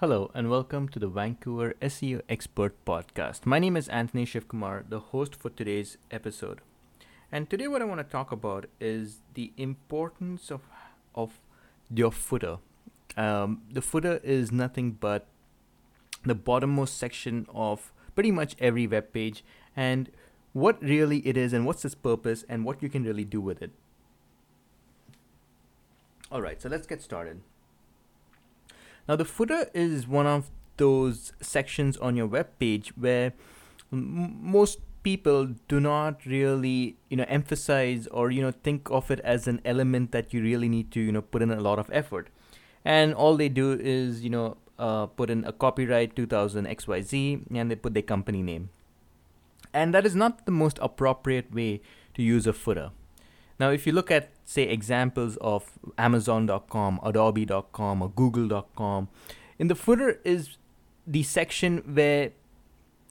Hello and welcome to the Vancouver SEO Expert Podcast. My name is Anthony Shivkumar, the host for today's episode. And today what I want to talk about is the importance of of your footer. Um, the footer is nothing but the bottommost section of pretty much every web page and what really it is and what's its purpose and what you can really do with it. All right, so let's get started. Now, the footer is one of those sections on your web page where m- most people do not really, you know, emphasize or you know think of it as an element that you really need to, you know, put in a lot of effort. And all they do is, you know, uh, put in a copyright 2000 XYZ and they put their company name. And that is not the most appropriate way to use a footer. Now, if you look at, say, examples of Amazon.com, Adobe.com, or Google.com, in the footer is the section where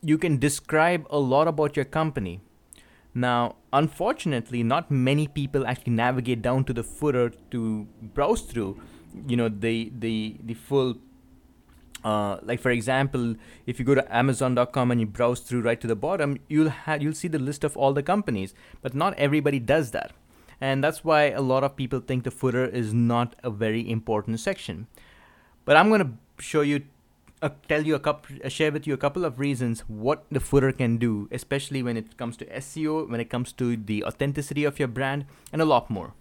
you can describe a lot about your company. Now, unfortunately, not many people actually navigate down to the footer to browse through, you know, the the the full uh, like for example, if you go to Amazon.com and you browse through right to the bottom, you'll have you'll see the list of all the companies. But not everybody does that, and that's why a lot of people think the footer is not a very important section. But I'm going to show you, uh, tell you a couple, uh, share with you a couple of reasons what the footer can do, especially when it comes to SEO, when it comes to the authenticity of your brand, and a lot more.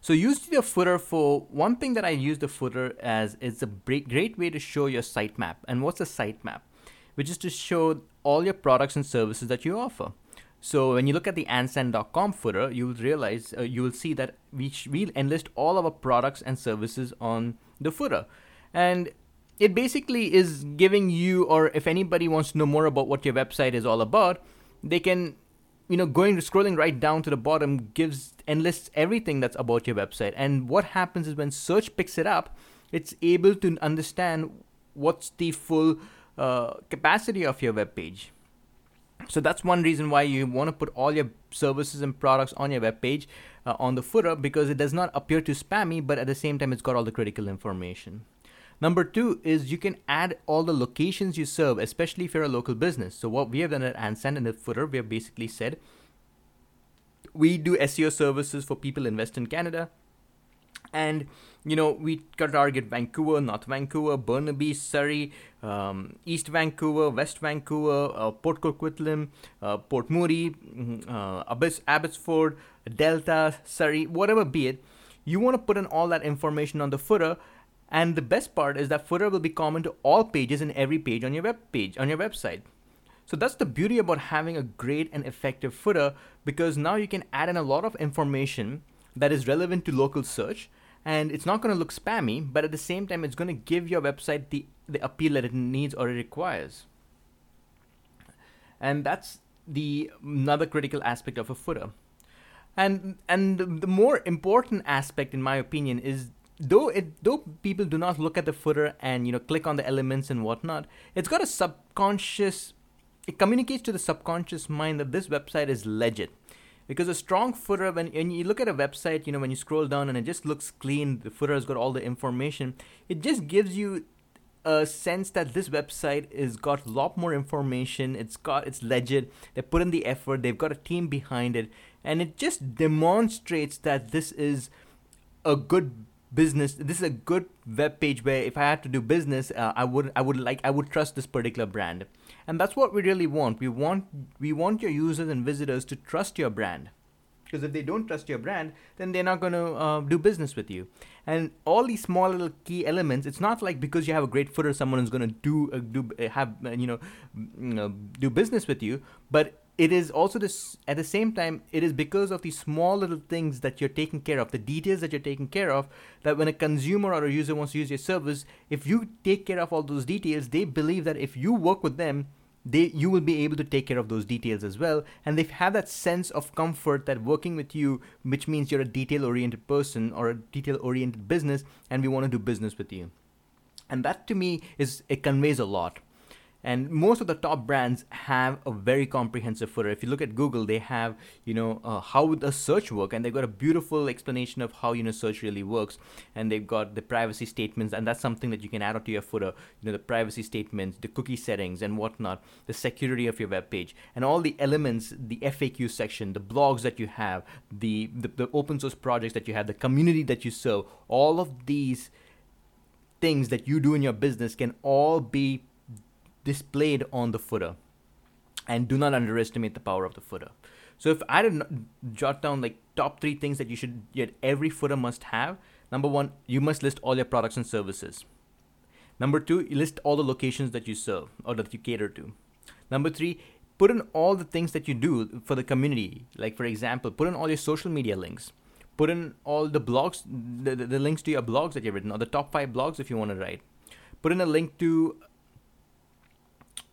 So use the footer for one thing that I use the footer as is a great way to show your sitemap. And what's a sitemap? Which is to show all your products and services that you offer. So when you look at the ansend.com footer, you will realize uh, you will see that we sh- we enlist all of our products and services on the footer, and it basically is giving you, or if anybody wants to know more about what your website is all about, they can you know going scrolling right down to the bottom gives and lists everything that's about your website. And what happens is when search picks it up it's able to understand what's the full uh, capacity of your web page so that's one reason why you want to put all your services and products on your web page uh, on the footer because it does not appear too spammy but at the same time it's got all the critical information Number two is you can add all the locations you serve, especially if you're a local business. So what we have done at Ansend in the footer, we have basically said we do SEO services for people in Western Canada. And you know we target Vancouver, North Vancouver, Burnaby, Surrey, um, East Vancouver, West Vancouver, uh, Port Coquitlam, uh, Port Moody, mm-hmm, uh, Abbotsford, Delta, Surrey, whatever be it. You want to put in all that information on the footer and the best part is that footer will be common to all pages in every page on your web page on your website. So that's the beauty about having a great and effective footer because now you can add in a lot of information that is relevant to local search and it's not going to look spammy, but at the same time it's going to give your website the, the appeal that it needs or it requires. And that's the another critical aspect of a footer. And and the more important aspect in my opinion is though it though people do not look at the footer and you know click on the elements and whatnot, it's got a subconscious. It communicates to the subconscious mind that this website is legit. Because a strong footer, when, when you look at a website, you know, when you scroll down and it just looks clean, the footer has got all the information, it just gives you a sense that this website is got a lot more information. It's got it's legit. They put in the effort. They've got a team behind it, and it just demonstrates that this is a good business this is a good web page where if i had to do business uh, i would i would like i would trust this particular brand. And that's what we really want. We want we want your users and visitors to trust your brand. Because if they don't trust your brand then they're not going to uh, do business with you. And all these small little key elements it's not like because you have a great footer someone is going to do uh, do uh, have uh, you know, you know do business with you but it is also this at the same time it is because of these small little things that you're taking care of the details that you're taking care of that when a consumer or a user wants to use your service if you take care of all those details they believe that if you work with them they you will be able to take care of those details as well. And they have that sense of comfort that working with you which means you're a detail oriented person or a detail oriented business and we want to do business with you. And that to me is it conveys a lot and most of the top brands have a very comprehensive footer. If you look at google they have you know uh, how does search work? And they've got a beautiful explanation of how you know search really works. And they've got the privacy statements and that's something that you can add onto your footer. You know the privacy statements the cookie settings and whatnot the security of your web page and all the elements the faq section the blogs that you have the, the, the open source projects that you have the community that you serve all of these things that you do in your business can all be displayed on the footer. And do not underestimate the power of the footer. So if I did jot down like top three things that you should yet every footer must have. Number one, you must list all your products and services. Number two, list all the locations that you serve or that you cater to. Number three, put in all the things that you do for the community. Like for example, put in all your social media links put in all the blogs, the, the, the links to your blogs that you've written, or the top five blogs if you want to write. Put in a link to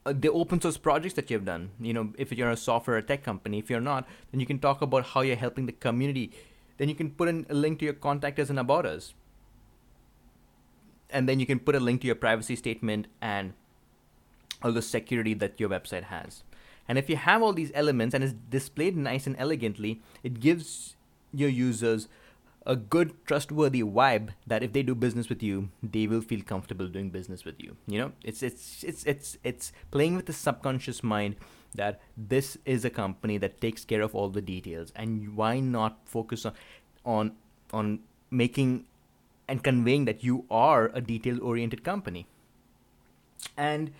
Uh, the open source projects that you've done. You know, if you're a software or tech company, if you're not, then you can talk about how you're helping the community. Then you can put in a link to your contact us and about us. And then you can put a link to your privacy statement and all the security that your website has. And if you have all these elements and it's displayed nice and elegantly, it gives your users a good trustworthy vibe that if they do business with you they will feel comfortable doing business with you you know? It's it's it's it's it's playing with the subconscious mind that this is a company that takes care of all the details and why not focus on on on making and conveying that you are a detail oriented company? And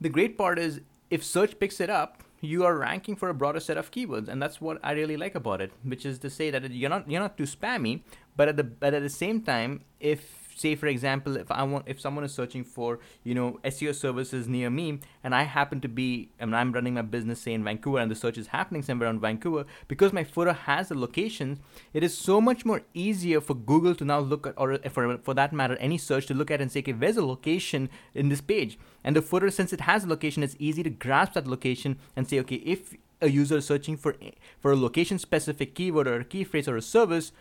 the great part is if search picks it up you are ranking for a broader set of keywords and that's what i really like about it which is to say that you're not you're not too spammy but at the but at the same time if say for example if i want if someone is searching for you know seo services near me and i happen to be and i'm running my business say in vancouver and the search is happening somewhere around vancouver because my footer has the locations it is so much more easier for google to now look at or for, for that matter any search to look at and say okay where's a location in this page? And the footer since it has a location it's easy to grasp that location and say okay if a user is searching for for a location specific keyword or a key phrase or a service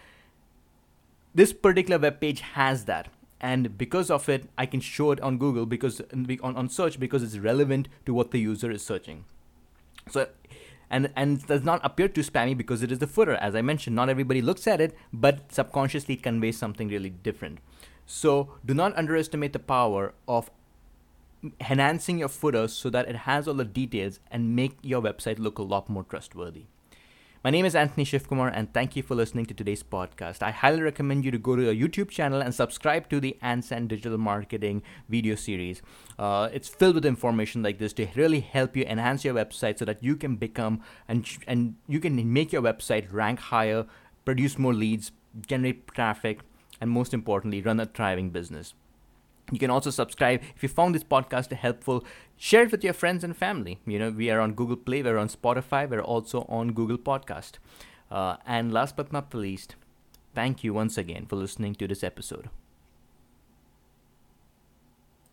this particular web page has that. And because of it i can show it on google because on, on search because it's relevant to what the user is searching. So and and does not appear too spammy because it is the footer. As i mentioned not everybody looks at it but subconsciously it conveys something really different. So do not underestimate the power of enhancing your footer so that it has all the details and make your website look a lot more trustworthy my name is Anthony Shivkumar, and thank you for listening to today's podcast. I highly recommend you to go to our YouTube channel and subscribe to the Ansend Digital Marketing video series. Uh, it's filled with information like this to really help you enhance your website so that you can become and and you can make your website rank higher, produce more leads, generate traffic, and most importantly, run a thriving business. You can also subscribe if you found this podcast helpful. Share it with your friends and family. You know, we are on Google Play, we're on Spotify, we're also on Google Podcast. Uh, and last but not the least, thank you once again for listening to this episode.